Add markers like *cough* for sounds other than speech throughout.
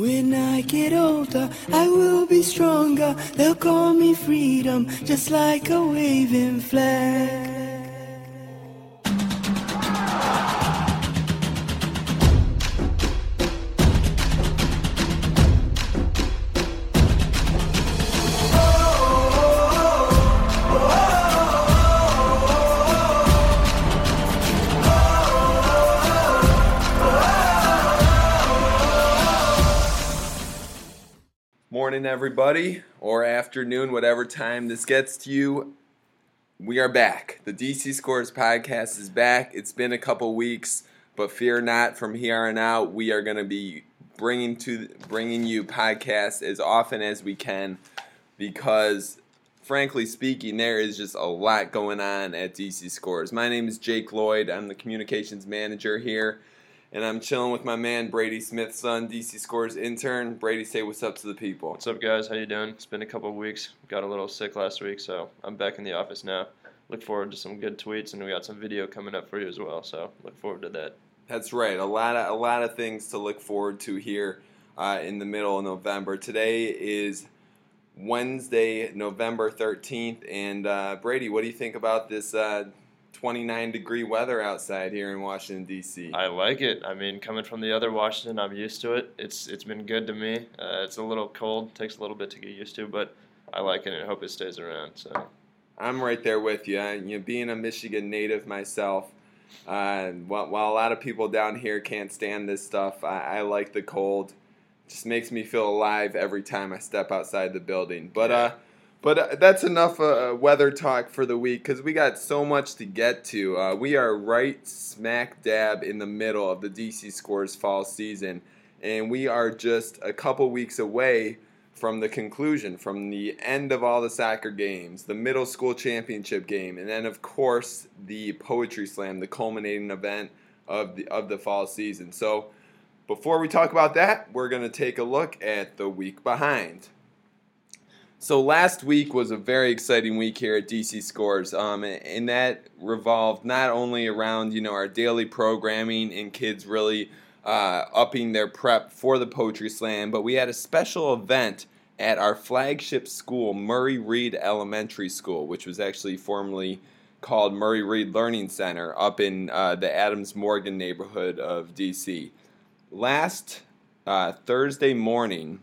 When I get older, I will be stronger. They'll call me freedom, just like a waving flag. Morning, everybody, or afternoon, whatever time this gets to you. We are back. The DC Scores podcast is back. It's been a couple weeks, but fear not. From here on out, we are going to be bringing to bringing you podcasts as often as we can, because, frankly speaking, there is just a lot going on at DC Scores. My name is Jake Lloyd. I'm the communications manager here and I'm chilling with my man Brady Smith, son, DC Scores intern. Brady, say what's up to the people. What's up, guys? How you doing? It's been a couple of weeks. Got a little sick last week, so I'm back in the office now. Look forward to some good tweets, and we got some video coming up for you as well. So look forward to that. That's right. A lot of a lot of things to look forward to here uh, in the middle of November. Today is Wednesday, November 13th, and uh, Brady, what do you think about this? Uh, 29 degree weather outside here in Washington D.C. I like it. I mean, coming from the other Washington, I'm used to it. It's it's been good to me. Uh, it's a little cold, takes a little bit to get used to, but I like it and I hope it stays around. So I'm right there with you. I, you know, being a Michigan native myself, uh, while, while a lot of people down here can't stand this stuff, I, I like the cold. It just makes me feel alive every time I step outside the building. But uh but uh, that's enough uh, weather talk for the week because we got so much to get to. Uh, we are right smack dab in the middle of the DC Scores fall season, and we are just a couple weeks away from the conclusion, from the end of all the soccer games, the middle school championship game, and then of course the poetry slam, the culminating event of the of the fall season. So, before we talk about that, we're going to take a look at the week behind. So last week was a very exciting week here at DC Scores, um, and that revolved not only around you know our daily programming and kids really uh, upping their prep for the poetry slam, but we had a special event at our flagship school, Marie Reed Elementary School, which was actually formerly called Marie Reed Learning Center up in uh, the Adams Morgan neighborhood of DC. Last uh, Thursday morning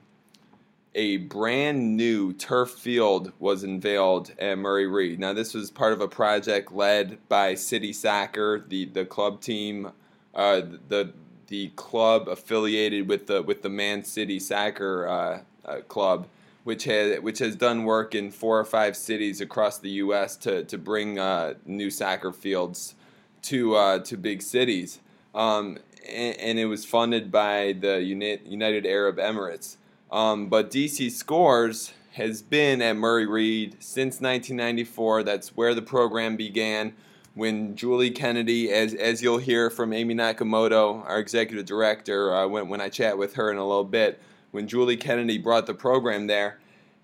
a brand new turf field was unveiled at Marie Reed. Now, this was part of a project led by City Soccer, the, the club team, uh, the the club affiliated with the with the Man City Soccer uh, uh, Club, which has which has done work in four or five cities across the U.S. to to bring uh, new soccer fields to uh, to big cities. Um, and, and, it was funded by the United Arab Emirates. Um, but DC Scores has been at Murray Reed since 1994. That's where the program began. When Julie Kennedy, as, as you'll hear from Amy Nakamoto, our executive director, uh, when, when I chat with her in a little bit, when Julie Kennedy brought the program there,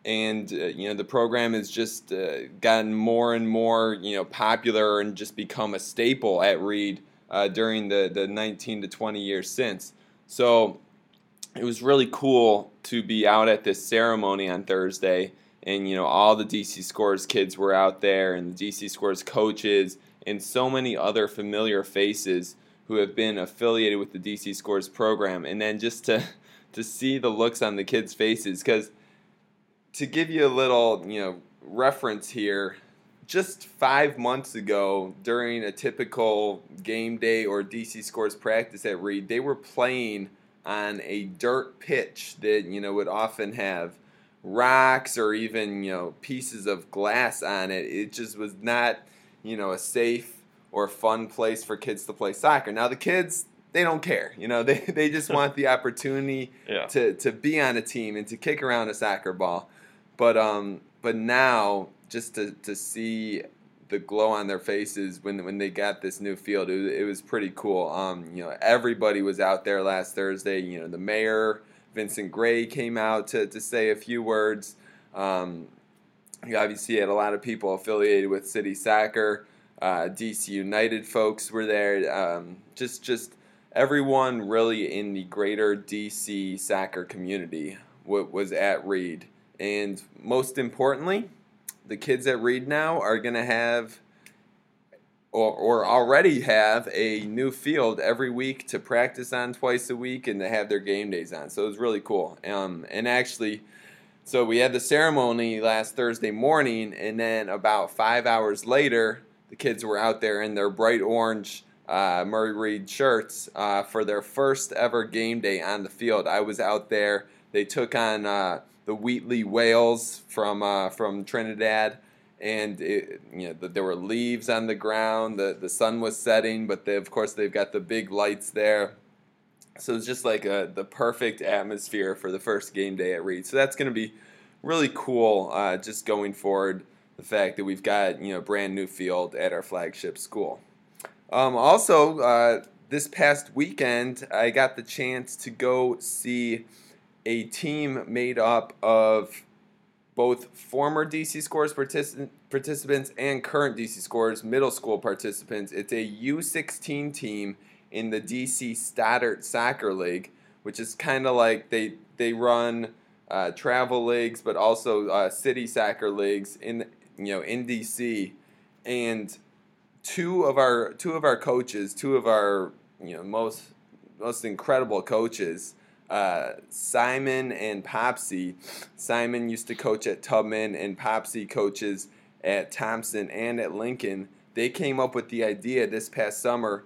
and uh, you know the program has just uh, gotten more and more you know popular and just become a staple at Reed uh, during the, the 19 to 20 years since. So it was really cool to be out at this ceremony on Thursday, and you know all the DC Scores kids were out there, and the DC Scores coaches, and so many other familiar faces who have been affiliated with the DC Scores program, and then just to to see the looks on the kids' faces, because to give you a little you know reference here. Just five months ago, during a typical game day or DC Scores practice at Reed, they were playing on a dirt pitch that you know would often have rocks or even you know pieces of glass on it. It just was not you know a safe or fun place for kids to play soccer. Now the kids they don't care. You know, *laughs* they, they just *laughs* want the opportunity yeah. to, to be on a team and to kick around a soccer ball. But um but now just to, to see the glow on their faces when when they got this new field. It was, it was pretty cool. Um, you know, everybody was out there last Thursday. You know, the mayor, Vincent Gray, came out to, to say a few words. Um, you obviously had a lot of people affiliated with City Soccer. Uh, DC United folks were there. Um, just just everyone really in the greater DC soccer community was at Reed. And most importantly, the kids that read now are going to have or, or already have a new field every week to practice on twice a week and to have their game days on. So it was really cool. Um, and actually, so we had the ceremony last Thursday morning, and then about five hours later, the kids were out there in their bright orange uh, Marie Reed shirts uh, for their first ever game day on the field. I was out there. They took on uh, the Wheatley Whales from uh, from Trinidad, and it, you know there were leaves on the ground. the The sun was setting, but they, of course they've got the big lights there. So it's just like a, the perfect atmosphere for the first game day at Reed. So that's going to be really cool. Uh, just going forward, the fact that we've got you know brand new field at our flagship school. Um, also, uh, this past weekend, I got the chance to go see a team made up of both former DC Scores particip- participants and current DC Scores middle school participants. It's a U16 team in the DC Stoddert Soccer League, which is kind of like they they run uh, travel leagues, but also uh, city soccer leagues in you know in DC, and two of our two of our coaches, two of our you know most most incredible coaches, uh, Simon and Popsy. Simon used to coach at Tubman, and Popsy coaches at Thompson and at Lincoln. They came up with the idea this past summer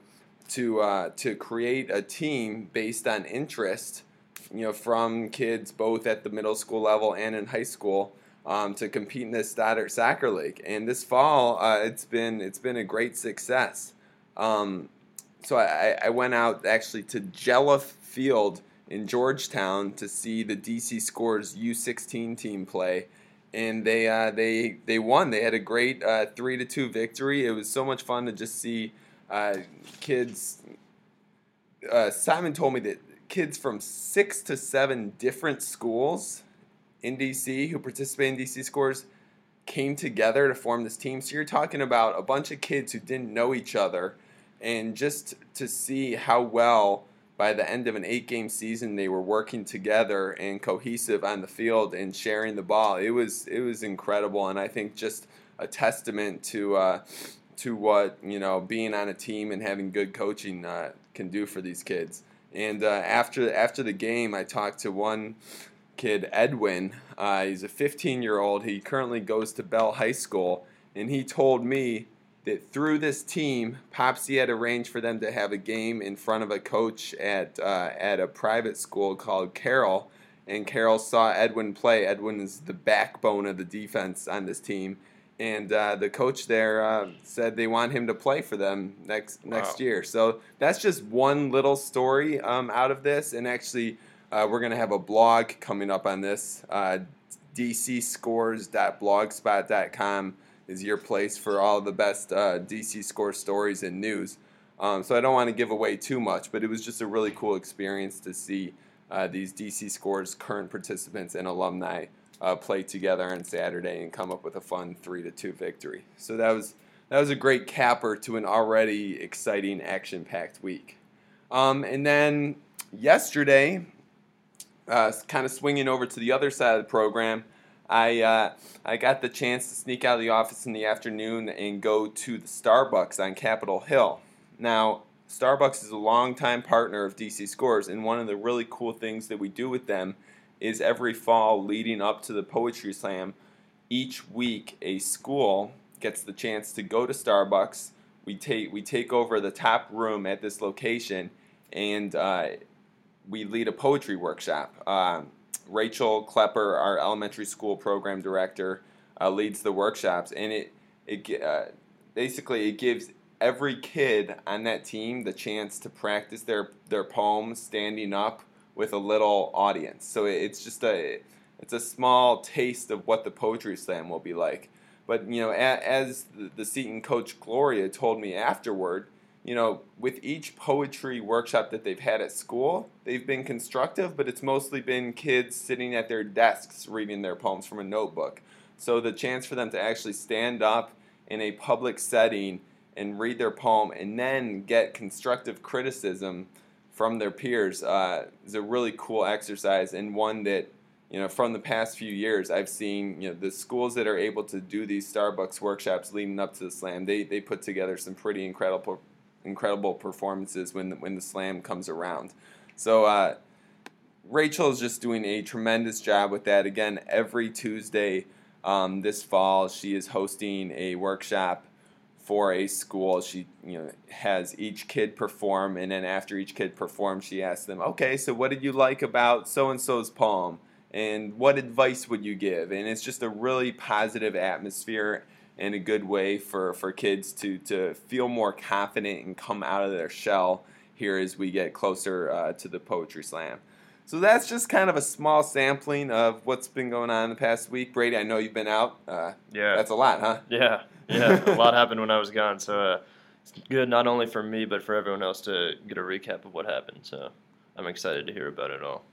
to uh, to create a team based on interest, you know, from kids both at the middle school level and in high school um, to compete in this Stoddert Soccer League. And this fall, uh, it's been it's been a great success. Um, so I, I went out actually to Jelleff Field in Georgetown to see the DC Scores U16 team play, and they uh, they they won. They had a great uh, three to two victory. It was so much fun to just see uh, kids. Uh, Simon told me that kids from six to seven different schools in DC who participate in DC Scores came together to form this team. So you're talking about a bunch of kids who didn't know each other, and just to see how well by the end of an eight game season they were working together and cohesive on the field and sharing the ball. It was it was incredible, and I think just a testament to uh, to what you know being on a team and having good coaching uh, can do for these kids. And uh, after after the game, I talked to one kid, Edwin. Uh, he's a 15 year old. He currently goes to Bell High School, and he told me that through this team, Popsy had arranged for them to have a game in front of a coach at uh, at a private school called Carroll. And Carroll saw Edwin play. Edwin is the backbone of the defense on this team, and uh, the coach there uh, said they want him to play for them next next wow. year. So that's just one little story um, out of this, and actually uh, we're going to have a blog coming up on this. Uh, DCScores.blogspot.com is your place for all the best uh, DC score stories and news. Um, so I don't want to give away too much, but it was just a really cool experience to see uh, these DC Scores current participants and alumni uh, play together on Saturday and come up with a fun three to two victory. So that was that was a great capper to an already exciting, action-packed week. Um, and then yesterday, uh, kind of swinging over to the other side of the program, I uh, I got the chance to sneak out of the office in the afternoon and go to the Starbucks on Capitol Hill. Now, Starbucks is a longtime partner of DC Scores, and one of the really cool things that we do with them is every fall leading up to the Poetry Slam, each week a school gets the chance to go to Starbucks. We take we take over the top room at this location, and uh, we lead a poetry workshop. Uh, Rachel Klepper, our elementary school program director, uh, leads the workshops, and it it uh, basically it gives every kid on that team the chance to practice their their poems standing up with a little audience. So it's just a it's a small taste of what the poetry slam will be like. But you know, as the Seton coach Gloria told me afterward, you know, with each poetry workshop that they've had at school, they've been constructive, but it's mostly been kids sitting at their desks reading their poems from a notebook. So the chance for them to actually stand up in a public setting and read their poem and then get constructive criticism from their peers uh, is a really cool exercise and one that you know from the past few years I've seen you know the schools that are able to do these Starbucks workshops leading up to the slam they they put together some pretty incredible incredible performances when the, when the slam comes around. So uh, Rachel is just doing a tremendous job with that. Again, every Tuesday um, this fall, she is hosting a workshop for a school. She you know has each kid perform, and then after each kid performs, she asks them, "Okay, so what did you like about so and so's poem?" And what advice would you give? And it's just a really positive atmosphere and a good way for, for kids to, to feel more confident and come out of their shell here as we get closer uh, to the Poetry Slam. So that's just kind of a small sampling of what's been going on in the past week. Brady, I know you've been out. Uh, Yeah. That's a lot, huh? Yeah, yeah. a *laughs* lot happened when I was gone, so uh, it's good not only for me but for everyone else to get a recap of what happened. So I'm excited to hear about it all.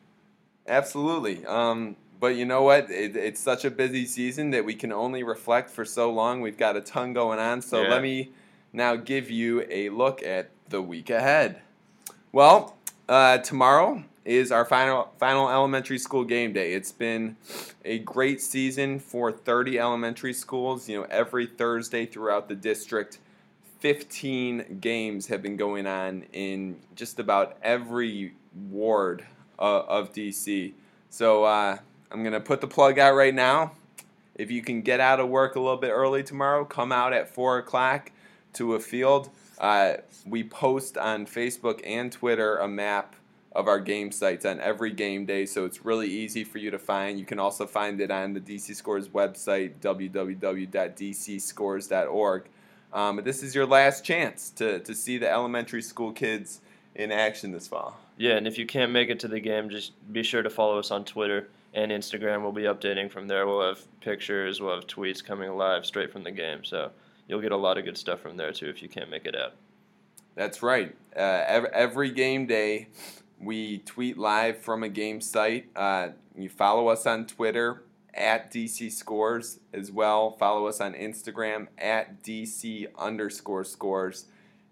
Absolutely. Um, but you know what? It, it's such a busy season that we can only reflect for so long. We've got a ton going on. So Yeah. let me now give you a look at the week ahead. Well, uh, tomorrow is our final final elementary school game day. It's been a great season for 30 elementary schools. You know, every Thursday throughout the district, 15 games have been going on in just about every ward uh, of DC. So uh, I'm gonna put the plug out right now. If you can get out of work a little bit early tomorrow, come out at four o'clock to a field. Uh, we post on Facebook and Twitter a map of our game sites on every game day, so it's really easy for you to find. You can also find it on the DC Scores website, www.dcscores.org. Um, but this is your last chance to, to see the elementary school kids in action this fall. Yeah, and if you can't make it to the game, just be sure to follow us on Twitter and Instagram. We'll be updating from there. We'll have pictures, we'll have tweets coming live straight from the game. So you'll get a lot of good stuff from there too if you can't make it out. That's right. Uh, every, every game day, we tweet live from a game site. Uh, you follow us on Twitter at DC Scores as well. Follow us on Instagram at DC underscore scores.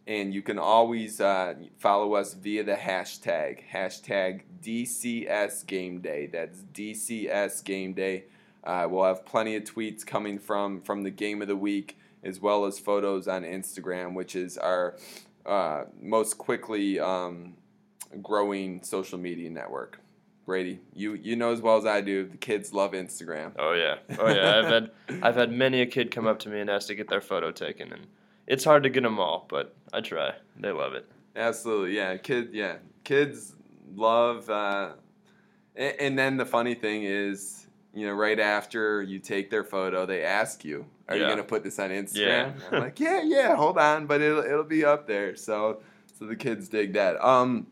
And you can always uh, follow us via the hashtag, hashtag DCS Game Day. That's DCS Game Day. Uh, we'll have plenty of tweets coming from, from the game of the week as well as photos on Instagram, which is our uh, most quickly um, growing social media network. Brady, you you know as well as I do, the kids love Instagram. Oh yeah, oh yeah. I've had I've had many a kid come up to me and ask to get their photo taken, and it's hard to get them all, but I try. They love it. Absolutely, yeah. Kid, yeah. Kids love, uh, and, and then the funny thing is, you know, right after you take their photo, they ask you, "Are you gonna put this on Instagram?" Yeah. I'm like, "Yeah, yeah. Hold on, but it'll it'll be up there." So so the kids dig that. Um,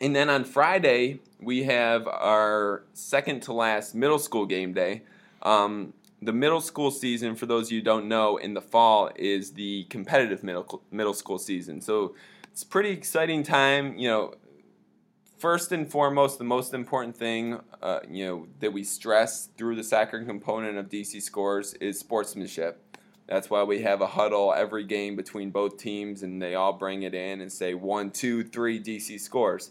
and then on Friday we have our second to last middle school game day. Um, the middle school season, for those of you don't know, in the fall is the competitive middle middle school season. So it's pretty exciting time. You know, first and foremost, the most important thing, uh, you know, that we stress through the soccer component of DC Scores is sportsmanship. That's why we have a huddle every game between both teams, and they all bring it in and say one, two, three DC Scores.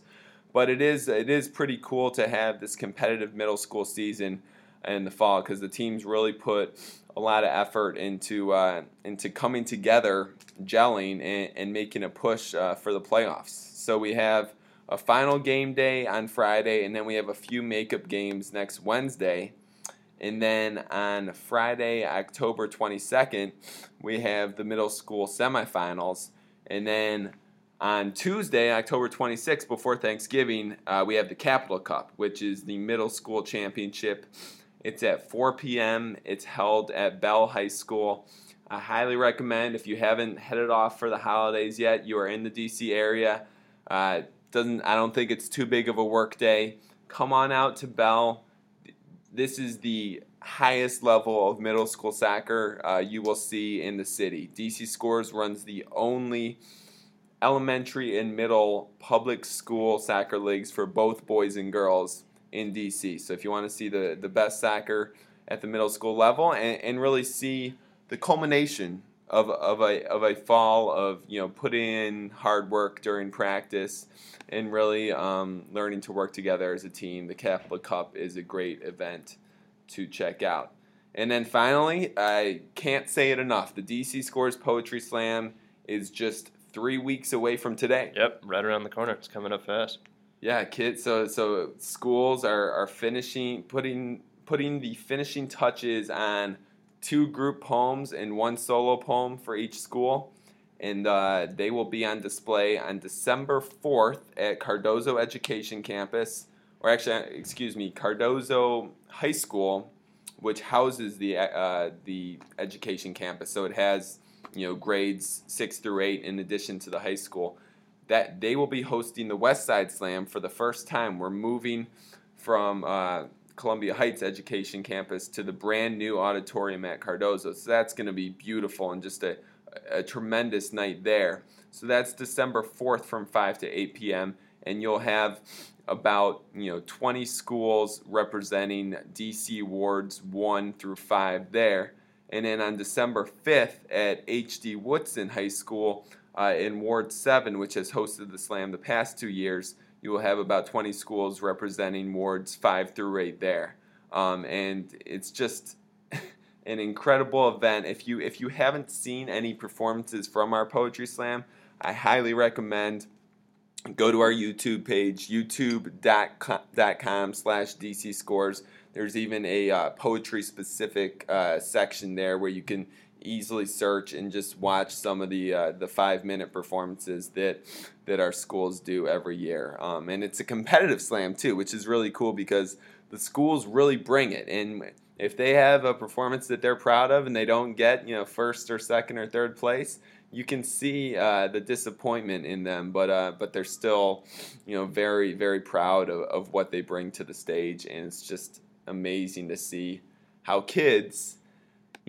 But it is it is pretty cool to have this competitive middle school season in the fall because the teams really put a lot of effort into uh, into coming together, gelling, and, and making a push uh, for the playoffs. So we have a final game day on Friday, and then we have a few makeup games next Wednesday. And then on Friday, October 22nd, we have the middle school semifinals. And then on Tuesday, October 26th, before Thanksgiving, uh, we have the Capital Cup, which is the middle school championship. It's at 4 p.m., it's held at Bell High School. I highly recommend if you haven't headed off for the holidays yet, you are in the DC area. Uh, doesn't I don't think it's too big of a work day. Come on out to Bell. This is the highest level of middle school soccer uh, you will see in the city. DC Scores runs the only elementary and middle public school soccer leagues for both boys and girls in DC. So if you want to see the, the best soccer at the middle school level and, and really see the culmination of, of a of a fall of you know putting in hard work during practice and really um, learning to work together as a team. The Capital Cup is a great event to check out. And then finally, I can't say it enough. The DC Scores Poetry Slam is just three weeks away from today. Yep, right around the corner. It's coming up fast. Yeah, kids. So so schools are, are finishing putting putting the finishing touches on two group poems and one solo poem for each school, and uh, they will be on display on December fourth at Cardozo Education Campus, or actually, excuse me, Cardozo High School, which houses the uh, the education campus. So it has you know grades six through eight in addition to the high school. That they will be hosting the West Side Slam for the first time. We're moving from uh, Columbia Heights Education Campus to the brand new auditorium at Cardozo. So that's going to be beautiful and just a, a tremendous night there. So that's December 4th from 5 to 8 p.m. And you'll have about you know 20 schools representing DC wards 1 through 5 there. And then on December 5th at H.D. Woodson High School uh, in Ward 7, which has hosted the slam the past two years, you will have about 20 schools representing wards 5 through 8 there. Um, and it's just *laughs* an incredible event. If you if you haven't seen any performances from our poetry slam, I highly recommend go to our YouTube page, youtube.com slash DC scores. There's even a uh, poetry specific uh, section there where you can easily search and just watch some of the uh, the five minute performances that that our schools do every year. Um, and it's a competitive slam too, which is really cool because the schools really bring it. And if they have a performance that they're proud of and they don't get you know first or second or third place, you can see uh, the disappointment in them, but uh, but they're still, you know, very very proud of, of what they bring to the stage, and it's just amazing to see how kids,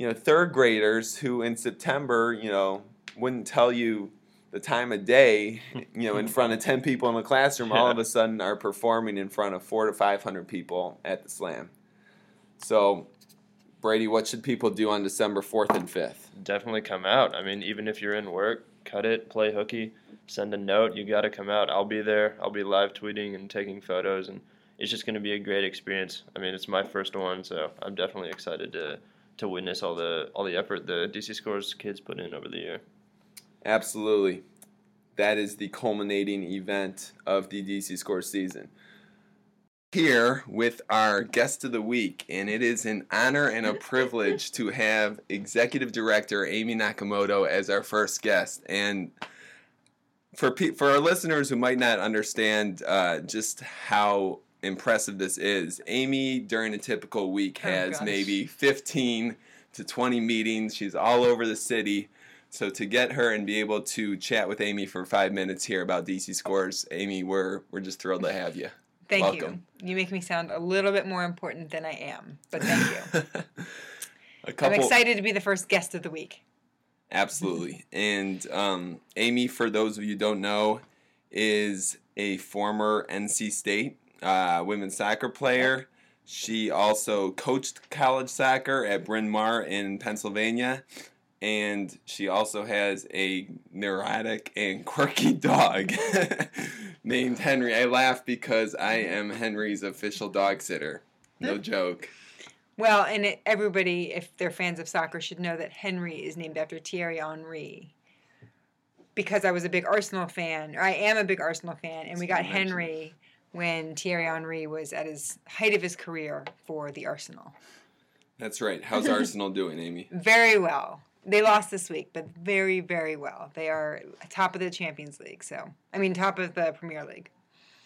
you know, third graders who in September, you know, wouldn't tell you the time of day, you know, in *laughs* front of ten people in the classroom, all of a sudden are performing in front of four to five hundred people at the slam. So Brady, what should people do on December 4th and 5th? Definitely come out. I mean, even if you're in work, cut it, play hooky, send a note. You got to come out. I'll be there. I'll be live tweeting and taking photos, and it's just going to be a great experience. I mean, it's my first one, so I'm definitely excited to to witness all the all the effort the DC Scores kids put in over the year. Absolutely. That is the culminating event of the DC Scores season here with our guest of the week, and it is an honor and a privilege to have Executive Director Amy Nakamoto as our first guest. And for pe- for our listeners who might not understand uh, just how impressive this is, Amy during a typical week Oh, has gosh. maybe 15 to 20 meetings. She's all over the city. So to get her and be able to chat with Amy for five minutes here about DC scores, Amy, we're we're just thrilled to have you. *laughs* Thank Welcome. you. You make me sound a little bit more important than I am, but thank you. *laughs* I'm excited to be the first guest of the week. absolutely. And um, Amy, for those of you who don't know, is a former NC State uh, women's soccer player. She also coached college soccer at Bryn Mawr in Pennsylvania. And she also has a neurotic and *laughs* quirky dog *laughs* named Henry. I laugh because I am Henry's official dog sitter. No joke. Well, and it, everybody, if they're fans of soccer, should know that Henry is named after Thierry Henry. Because I was a big Arsenal fan, or I am a big Arsenal fan, and we got Henry when Thierry Henry was at his height of his career for the Arsenal. That's right. How's *laughs* Arsenal doing, Amy? Very well. They lost this week, but very, very well. They are top of the Champions League, so I mean top of the Premier League.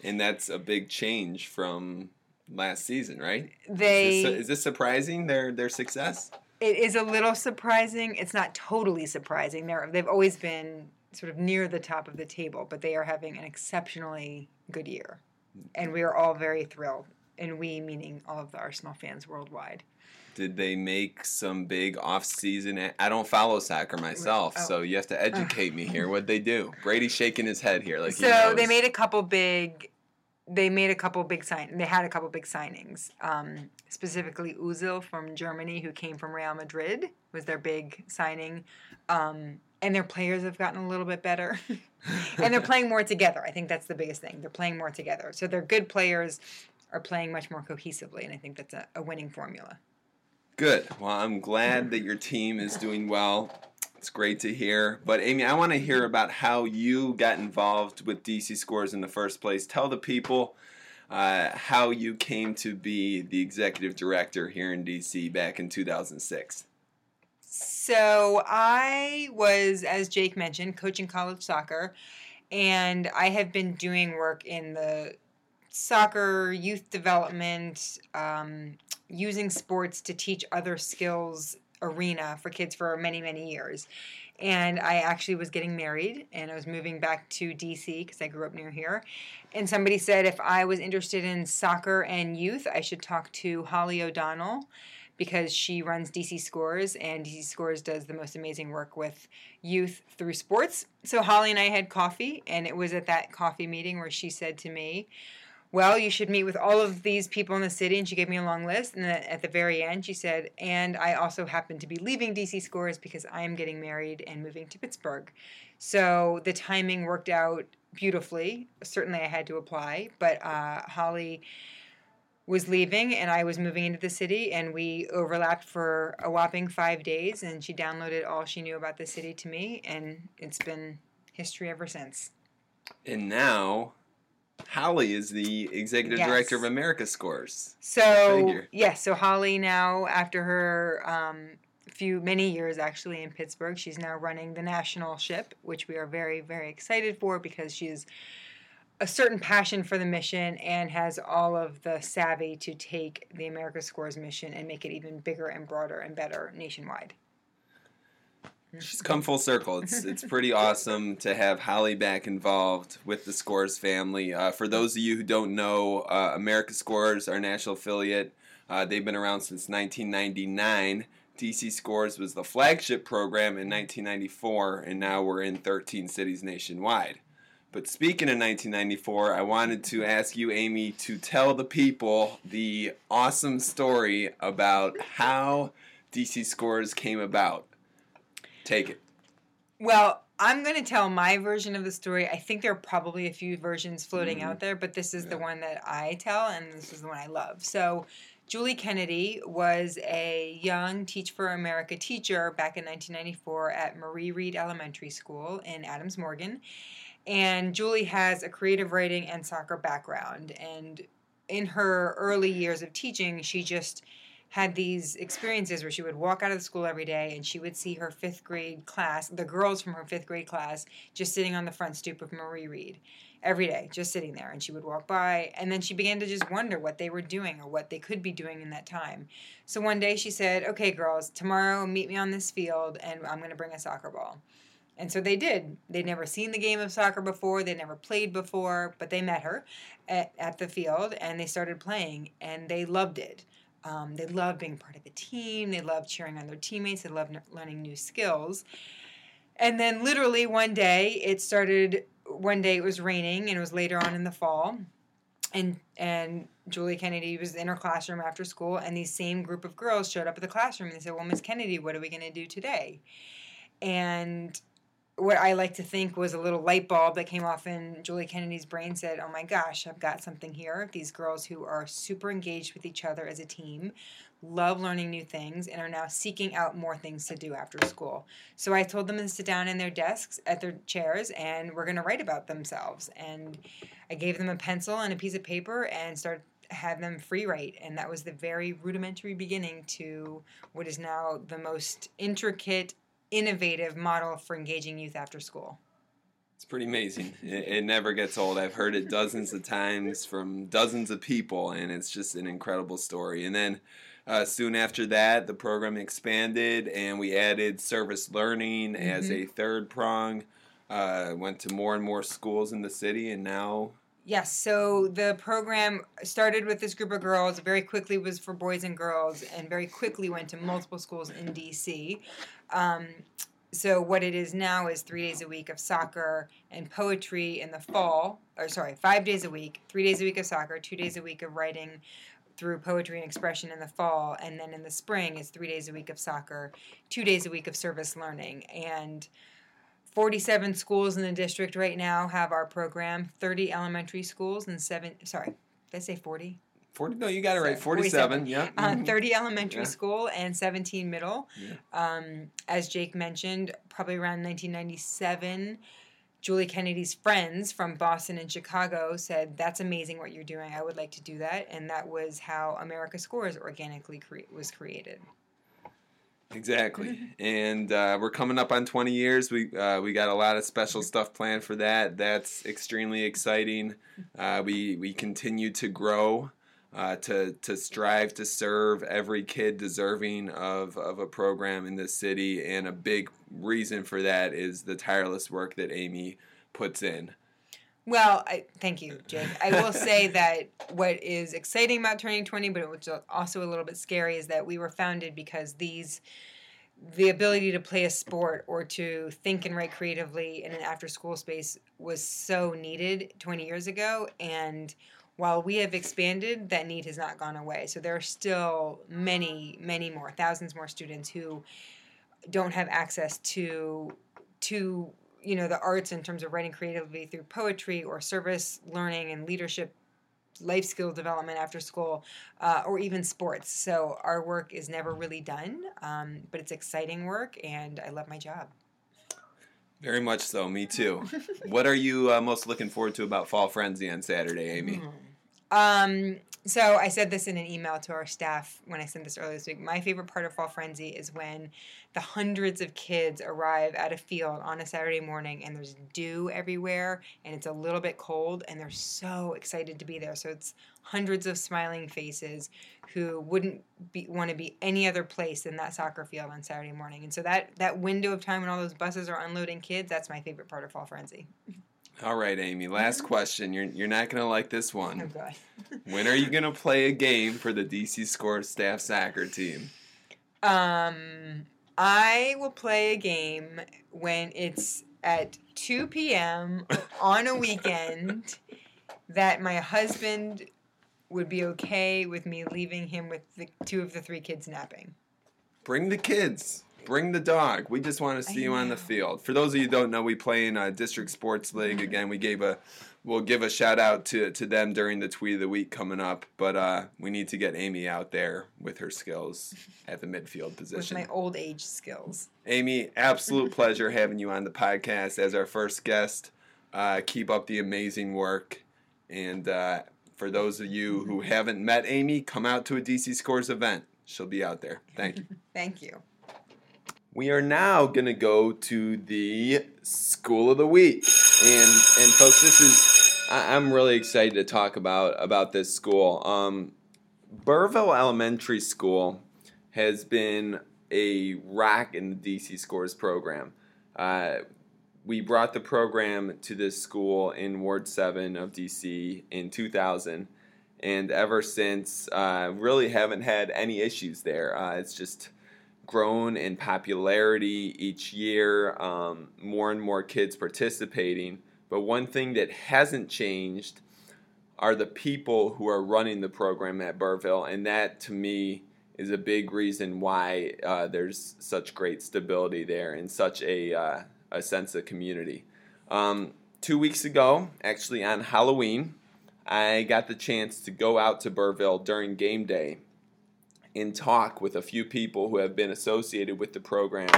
And that's a big change from last season, right? They is, this, is this surprising their their success? It is a little surprising. It's not totally surprising. They're they've always been sort of near the top of the table, but they are having an exceptionally good year, and we are all very thrilled. And we, meaning all of the Arsenal fans worldwide. Did they make some big off-season? a- I don't follow soccer myself, Oh. so you have to *laughs* educate me here. What'd they do? Brady's shaking his head here, like so they made a couple big they made a couple big sign. They had a couple big signings. Um, specifically, Özil from Germany, who came from Real Madrid, was their big signing. Um, and their players have gotten a little bit better, *laughs* and they're playing more together. I think that's the biggest thing. They're playing more together. So their good players are playing much more cohesively, and I think that's a, a winning formula. Good. Well, I'm glad that your team is doing well. It's great to hear. But Amy, I want to hear about how you got involved with DC Scores in the first place. Tell the people uh, how you came to be the executive director here in DC back in 2006. So I was, as Jake mentioned, coaching college soccer, and I have been doing work in the soccer, youth development, um, using sports to teach other skills arena for kids for many, many years. And I actually was getting married and I was moving back to DC because I grew up near here. And somebody said if I was interested in soccer and youth, I should talk to Holly O'Donnell because she runs DC Scores and DC Scores does the most amazing work with youth through sports. So Holly and I had coffee, and it was at that coffee meeting where she said to me, well, you should meet with all of these people in the city. And she gave me a long list. And at the very end, she said, and I also happen to be leaving DC Scores because I am getting married and moving to Pittsburgh. So the timing worked out beautifully. Certainly, I had to apply, but uh, Holly was leaving and I was moving into the city, and we overlapped for a whopping five days. And she downloaded all she knew about the city to me, and it's been history ever since. And now Holly is the executive Yes. director of America Scores. So yes, so Holly now after her um, few many years actually in Pittsburgh, she's now running the national ship, which we are very very excited for because she's a certain passion for the mission and has all of the savvy to take the America Scores mission and make it even bigger and broader and better nationwide. She's come full circle. It's it's pretty *laughs* awesome to have Holly back involved with the Scores family. Uh, for those of you who don't know, uh, America Scores, our national affiliate, uh, they've been around since 1999. DC Scores was the flagship program in 1994, and now we're in 13 cities nationwide. But speaking of 1994, I wanted to ask you, Amy, to tell the people the awesome story about how DC Scores came about. Take it. Well, I'm going to tell my version of the story. I think there are probably a few versions floating Mhm. out there, but this is the one that I tell, and this is the one I love. So, Julie Kennedy was a young Teach for America teacher back in 1994 at Marie Reed Elementary School in Adams Morgan. And Julie has a creative writing and soccer background. And in her early years of teaching, she just had these experiences where she would walk out of the school every day and she would see her fifth grade class, the girls from her fifth grade class, just sitting on the front stoop of Marie Reed every day, just sitting there. And she would walk by and then she began to just wonder what they were doing or what they could be doing in that time. So one day she said, Okay, girls, tomorrow meet me on this field and I'm going to bring a soccer ball. And so they did. They'd never seen the game of soccer before, they'd never played before, but they met her at, at the field and they started playing and they loved it. Um, they love being part of a team. They love cheering on their teammates. They love learning new skills. And then, literally, one day it started. One day it was raining, and it was later on in the fall. And and Julie Kennedy was in her classroom after school, and these same group of girls showed up at the classroom. And they said, "Well, Miss Kennedy, what are we going to do today?" And what I like to think was a little light bulb that came off in Julie Kennedy's brain said, Oh my gosh, I've got something here. These girls who are super engaged with each other as a team, love learning new things, and are now seeking out more things to do after school. So I told them to sit down in their desks at their chairs and we're going to write about themselves. And I gave them a pencil and a piece of paper and started have them free write and that was the very rudimentary beginning to what is now the most intricate innovative model for engaging youth after school. It's pretty amazing. It, it never gets old. I've heard it dozens of times from dozens of people, and it's just an incredible story. And then uh, soon after that, the program expanded, and we added service learning as a third prong. Uh, went to more and more schools in the city, and now Yes, so the program started with this group of girls, very quickly was for boys and girls, and very quickly went to multiple schools in DC. Um, so what it is now is three days a week of soccer and poetry in the fall or sorry five days a week three days a week of soccer two days a week of writing through poetry and expression in the fall and then in the spring it's three days a week of soccer two days a week of service learning and 47 schools in the district right now have our program 30 elementary schools and seven sorry did i say 40 40, no, you got it right. Sorry, 47, yeah. uh, Mhm. 30 elementary Yeah. school and 17 middle. Yeah. Um, as Jake mentioned, probably around 1997, Julie Kennedy's friends from Boston and Chicago said, "That's amazing what you're doing. I would like to do that." And that was how America Scores organically cre- was created. Exactly, *laughs* and uh, we're coming up on 20 years. We uh, we got a lot of special stuff planned for that. That's extremely exciting. Uh, we we continue to grow, uh, to to strive to serve every kid deserving of of a program in this city, and a big reason for that is the tireless work that Amy puts in. Well, I thank you, *laughs* Jake. I will say that what is exciting about turning 20, but which is also a little bit scary, is that we were founded because these the ability to play a sport or to think and write creatively in an after school space was so needed 20 years ago and while we have expanded that need has not gone away so there are still many many more thousands more students who don't have access to to you know the arts in terms of writing creatively through poetry or service learning and leadership life skill development after school uh, or even sports so our work is never really done um, but it's exciting work and i love my job Very much so. Me too. what are you uh, most looking forward to about Fall Frenzy on Saturday, Amy? Um, so I said this in an email to our staff when I sent this earlier this week. My favorite part of Fall Frenzy is when the hundreds of kids arrive at a field on a Saturday morning and there's dew everywhere and it's a little bit cold and they're so excited to be there. So it's hundreds of smiling faces who wouldn't be, want to be any other place than that soccer field on Saturday morning. And so that that window of time when all those buses are unloading kids, that's my favorite part of Fall Frenzy. *laughs* All right, Amy. Last question. You're you're not gonna like this Oh one. god. *laughs* When are you gonna play a game for the DC Score staff soccer team? Um, I will play a game when it's at 2 p.m. *laughs* on a weekend that my husband would be okay with me leaving him with the two of the three kids napping. Bring the kids. Bring the dog. We just want to see I you on the field. For those of you who don't know, we play in a district sports league. Again, we gave a we'll give a shout out to, to them during the tweet of the week coming up. But uh, we need to get Amy out there with her skills at the midfield position. *laughs* With my old age skills. Amy, absolute pleasure having you on the podcast as our first guest. Uh, keep up the amazing work. And uh, for those of you who haven't met Amy, come out to a DC Scores event. She'll be out there. Thank you. *laughs* Thank you. We are now going to go to the School of the Week. And, and folks, this is, I, I'm really excited to talk about, about this school. Um, Burrville Elementary School has been a rock in the DC Scores program. Uh, we brought the program to this school in Ward 7 of DC in 2000. And ever since, uh, really haven't had any issues there. Uh, it's just grown in popularity each year, um, more and more kids participating. But one thing that hasn't changed are the people who are running the program at Burrville, and that to me is a big reason why uh, there's such great stability there and such a, uh, a sense of community. Um, two weeks ago, actually on Halloween, I got the chance to go out to Burrville during game day and talk with a few people who have been associated with the program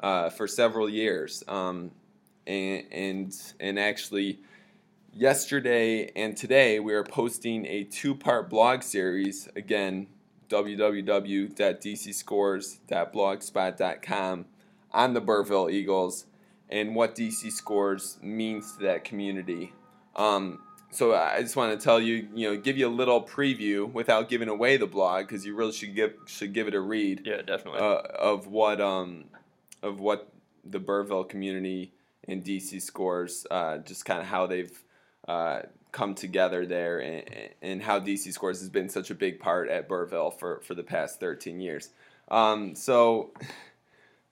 uh, for several years. Um, and, and and actually, yesterday and today we are posting a two-part blog series. Again, www.dcscores.blogspot.com on the Burrville Eagles and what DC Scores means to that community. Um, so I just want to tell you, you know, give you a little preview without giving away the blog because you really should give should give it a read Yeah, definitely. uh, of what um of what the Burrville community and DC scores, uh, just kind of how they've uh, come together there, and, and how DC scores has been such a big part at Burrville for for the past 13 years. Um, so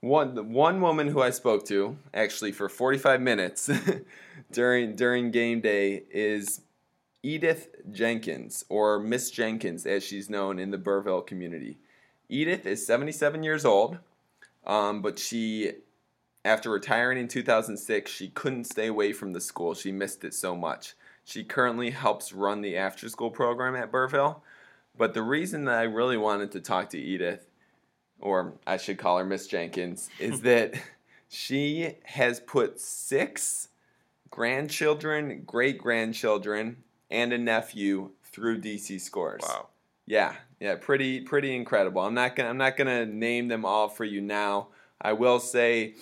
one one woman who I spoke to actually for 45 minutes *laughs* during during game day is Edith Jenkins or Miss Jenkins as she's known in the Burrville community. Edith is 77 years old, um, but she after retiring in 2006 she couldn't stay away from the school. She missed it so much. She currently helps run the after school program at Burrville. But the reason that I really wanted to talk to Edith or I should call her Miss Jenkins, is *laughs* that she has put six grandchildren, great grandchildren, and a nephew through DC scores. Wow. Yeah, yeah, pretty pretty incredible. I'm not gonna I'm not gonna name them all for you now. I will say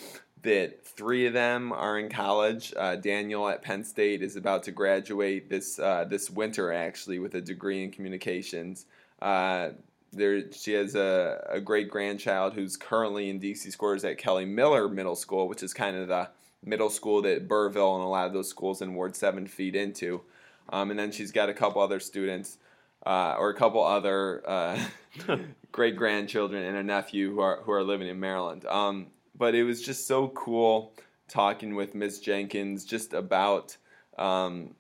that three of them are in college. Uh, Daniel at Penn State is about to graduate this uh, this winter actually with a degree in communications. Uh, there she has a, a great grandchild who's currently in DC scores at Kelly Miller Middle School, which is kind of the middle school that Burrville and a lot of those schools in Ward 7 feed into. Um, and then she's got a couple other students uh, or a couple other uh, *laughs* great grandchildren and a nephew who are, who are living in Maryland. Um, but it was just so cool talking with Miss Jenkins just about. Um,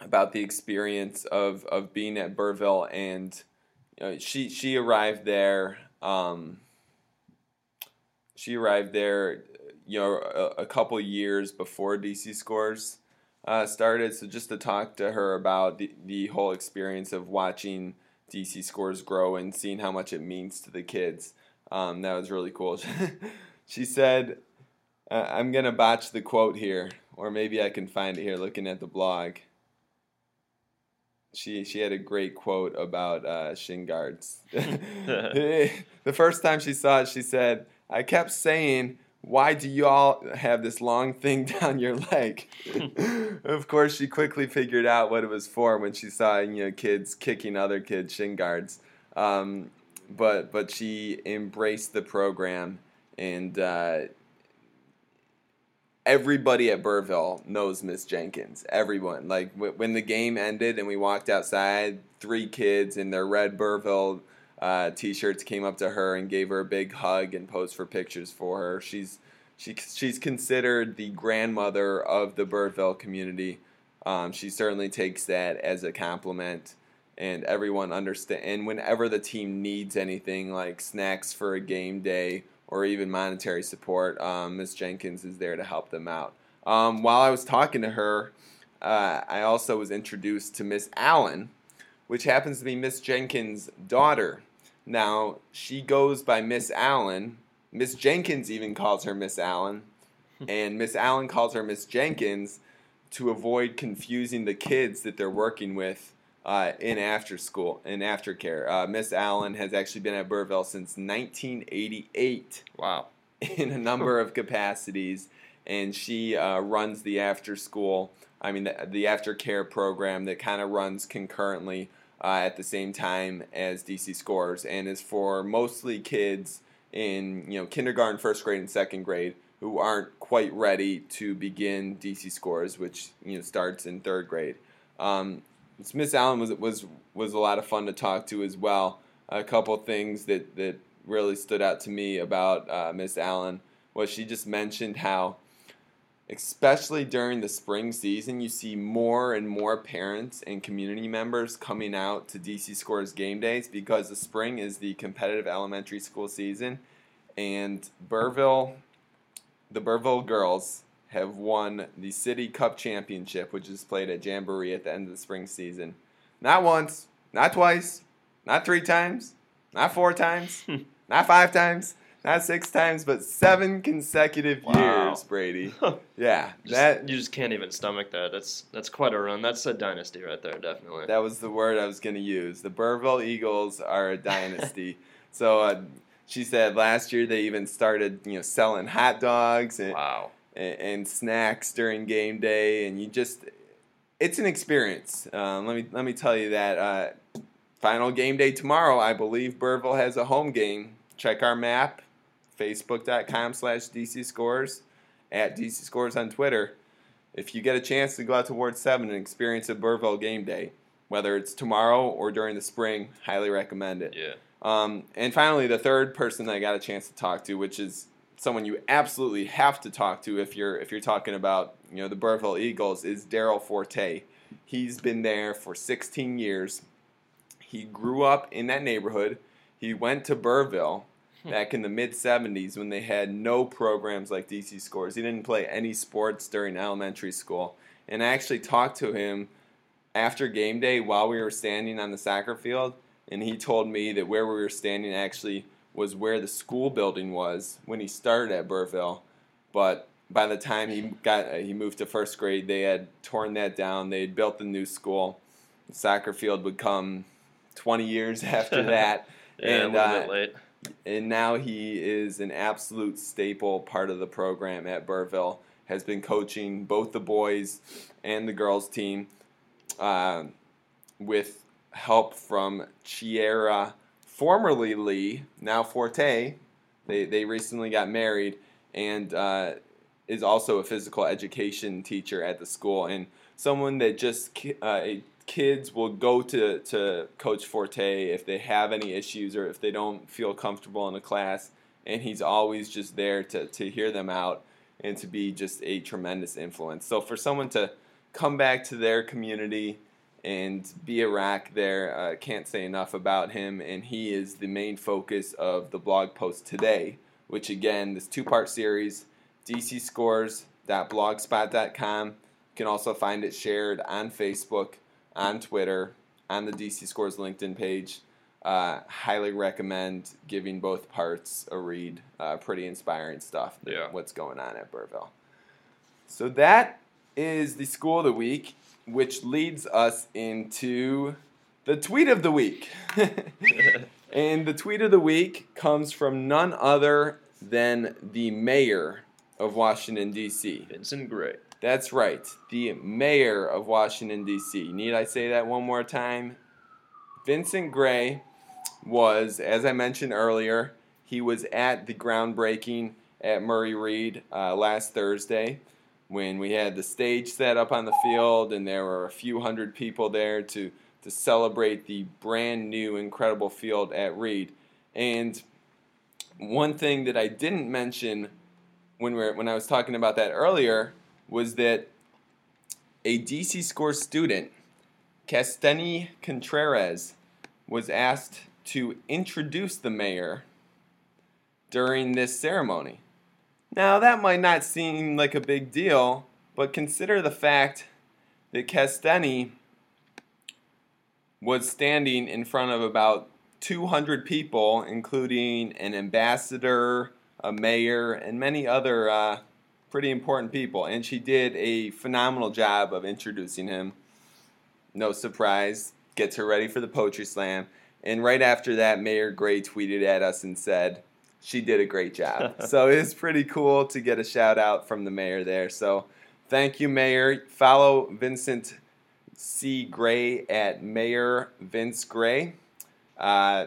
about the experience of, of being at Burrville and you know, she she arrived there. Um, she arrived there, you know, a, a couple years before DC Scores uh, started. So just to talk to her about the, the whole experience of watching DC Scores grow and seeing how much it means to the kids, um, that was really cool. *laughs* she said, uh, "I'm gonna botch the quote here, or maybe I can find it here looking at the blog." She she had a great quote about uh, shin guards. *laughs* *laughs* the first time she saw it, she said, "I kept saying." Why do you all have this long thing *laughs* down your leg? of course, she quickly figured out what it was for when she saw you know kids kicking other kids' shin guards. Um, but but she embraced the program and uh, everybody at Burrville knows Miss Jenkins. Everyone. Like w- when the game ended and we walked outside, three kids in their red Burrville uh, t-shirts came up to her and gave her a big hug and posed for pictures for her. She's she, she's considered the grandmother of the Burrville community. Um, she certainly takes that as a compliment, and everyone understand. And whenever the team needs anything like snacks for a game day or even monetary support, um, Ms. Jenkins is there to help them out. Um, while I was talking to her, uh, I also was introduced to Miss Allen, which happens to be Miss Jenkins' daughter. Now, she goes by Miss Allen. Miss Jenkins even calls her Miss Allen, and Miss Allen calls her Miss Jenkins to avoid confusing the kids that they're working with uh, in after school in aftercare. Uh, Miss Allen has actually been at Burrville since 1988. Wow. *laughs* In a number of capacities, and she uh, runs the after school. I mean, the, the aftercare program that kind of runs concurrently uh, at the same time as DC Scores, and is for mostly kids in you know kindergarten, first grade, and second grade who aren't quite ready to begin DC Scores, which you know starts in third grade. Um, Miss Allen was was was a lot of fun to talk to as well. A couple things that that really stood out to me about uh, Miss Allen was she just mentioned how, especially during the spring season, you see more and more parents and community members coming out to DC Scores game days because the spring is the competitive elementary school season, and Burrville, the Burrville girls have won the City Cup Championship, which is played at Jamboree at the end of the spring season. Not once, not twice, not three times, not four times, *laughs* not five times, not six times, but seven consecutive Wow. years, Brady. *laughs* Yeah, Just- that you just can't even stomach that. That's that's quite a run. That's a dynasty right there, definitely. that was the word I was going to use. The Burrville Eagles are a dynasty. *laughs* so uh, she said last year they even started, you know, selling hot dogs and wow. And, and snacks during game day, and you just it's an experience. Um, let me let me tell you that. Uh, final game day tomorrow. I believe Burrville has a home game. Check our map, facebook.com slash DC Scores, at DC Scores on Twitter. If you get a chance to go out to Ward 7 and experience a Burrville game day, whether it's tomorrow or during the spring, highly recommend it. Yeah. Um, and finally, the third person that I got a chance to talk to, which is someone you absolutely have to talk to if you're if you're talking about you know the Burrville Eagles is Daryl Forte. He's been there for 16 years. He grew up in that neighborhood. He went to Burrville hmm. back in the mid 70s when they had no programs like DC Scores. He didn't play any sports during elementary school. And I actually talked to him after game day while we were standing on the soccer field, and he told me that where we were standing actually was where the school building was when he started at Burrville. But by the time he got uh, he moved to first grade, they had torn that down. They had built the new school. The soccer field would come 20 years *laughs* after *laughs* that. yeah, and, a little uh, bit late. and now he is an absolute staple part of the program at Burrville. Has been coaching both the boys and the girls team, um, with help from Chiara, formerly Lee, now Forte. They they recently got married, and uh, is also a physical education teacher at the school, and someone that just ki- uh, kids will go to, to Coach Forte if they have any issues or if they don't feel comfortable in a class, and he's always just there to, to hear them out and to be just a tremendous influence. So for someone to come back to their community and be a rack there, uh, can't say enough about him, and he is the main focus of the blog post today, which again, this two part series, dcscores.blogspot.com. You can also find it shared on Facebook, on Twitter, on the DC Scores LinkedIn page. Uh, highly recommend giving both parts a read. Uh, pretty inspiring stuff. Yeah. What's going on at Burrville. So that is the school of the week, which leads us into the tweet of the week. *laughs* and the tweet of the week comes from none other than the mayor of Washington, D.C. Vincent Gray. That's right, the mayor of Washington, D.C. Need I say that one more time? Vincent Gray was, as I mentioned earlier, he was at the groundbreaking at Marie Reed uh, last Thursday when we had the stage set up on the field and there were a few hundred people there to, to celebrate the brand new incredible field at Reed. And one thing that I didn't mention when we are when I was talking about that earlier was that a DC Score student, Casteni Contreras, was asked to introduce the mayor during this ceremony. Now, that might not seem like a big deal, but consider the fact that Casteni was standing in front of about 200 people, including an ambassador, a mayor, and many other uh, pretty important people. And she did a phenomenal job of introducing him. No surprise, gets her ready for the Poetry Slam. And right after that, Mayor Gray tweeted at us and said, she did a great job. *laughs* so it's pretty cool to get a shout out from the mayor there. So thank you, Mayor. Follow Vincent C. Gray at Mayor Vince Gray. Uh,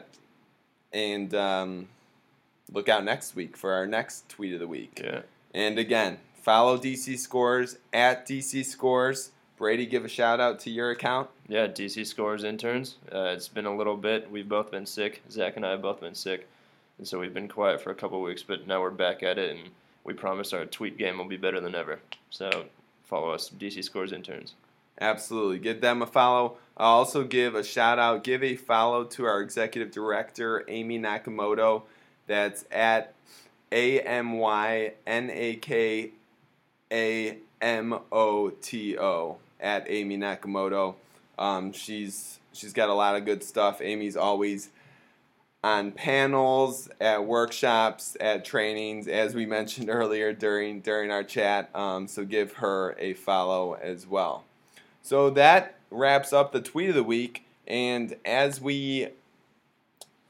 and um, look out next week for our next tweet of the week. Yeah. And again, follow DC Scores at DC Scores. Brady, give a shout out to your account. Yeah, DC Scores interns. Uh, it's been a little bit. We've both been sick. Zach and I have both been sick. And so we've been quiet for a couple weeks, but now we're back at it, and we promise our tweet game will be better than ever. So follow us, DC Scores interns. Absolutely. Give them a follow. I'll also give a shout out, give a follow to our executive director, Amy Nakamoto. That's at A M Y N A K A M O T O at Amy Nakamoto. Um, she's she's got a lot of good stuff. Amy's always on panels, at workshops, at trainings, as we mentioned *laughs* earlier during during our chat. Um, so give her a follow as well. So that wraps up the tweet of the week. And as we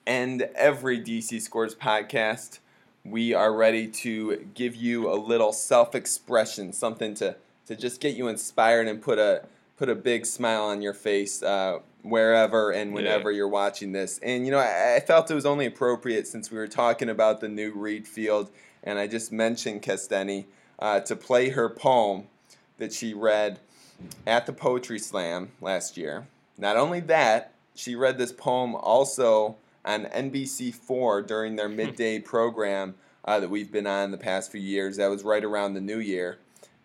end every DC Scores podcast, we are ready to give you a little self-expression, something to to just get you inspired and put a put a big smile on your face uh, wherever and whenever Yeah. you're watching this. And you know, I, I felt it was only appropriate since we were talking about the new Reed Field, and I just mentioned Casteni uh, to play her poem that she read at the Poetry Slam last year. Not only that, she read this poem also on NBC4 during their midday program uh, that we've been on the past few years. That was right around the new year.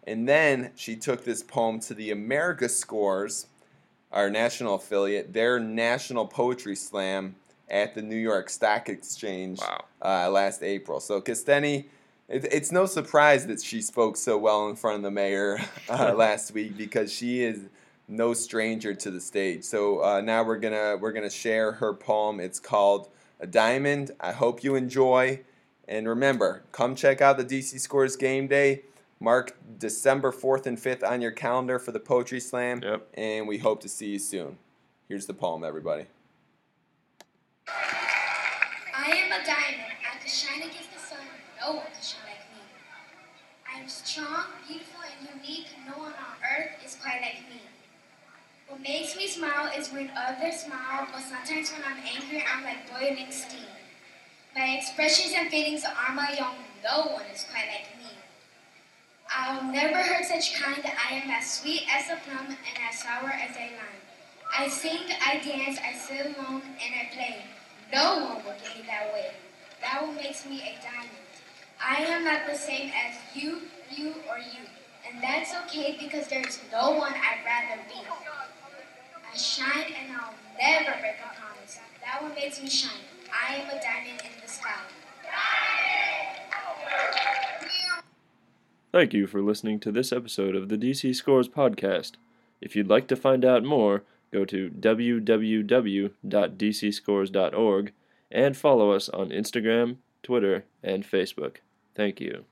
And then she took this poem to the America Scores, our national affiliate, their national poetry slam at the New York Stock Exchange Wow. uh, last April. So Casteni, it, it's no surprise that she spoke so well in front of the mayor *laughs* uh, *laughs* last week because she is no stranger to the stage. So uh, now we're gonna we're gonna share her poem. It's called A Diamond. I hope you enjoy, and remember, come check out the DC Scores game day. Mark December fourth and fifth on your calendar for the poetry slam, Yep. and we hope to see you soon. Here's the poem, everybody. I am a diamond. I can shine against the sun. No one could shine like me. I am strong, beautiful, and unique. No one on earth is quite like me. What makes me smile is when others smile, but sometimes when I'm angry, I'm like boiling steam. My expressions and feelings are my own. No one is quite like me. I'll never hurt such kind. I am as sweet as a plum and as sour as a lime. I sing, I dance, I sit alone, and I play. No one will get me that way. That what makes me a diamond. I am not the same as you, you, or you. And that's okay because there's no one I'd rather be. I shine and I'll never break a promise. That what makes me shine. I am a diamond in the sky. Thank you for listening to this episode of the DC Scores podcast. If you'd like to find out more, go to www.dcscores.org and follow us on Instagram, Twitter, and Facebook. Thank you.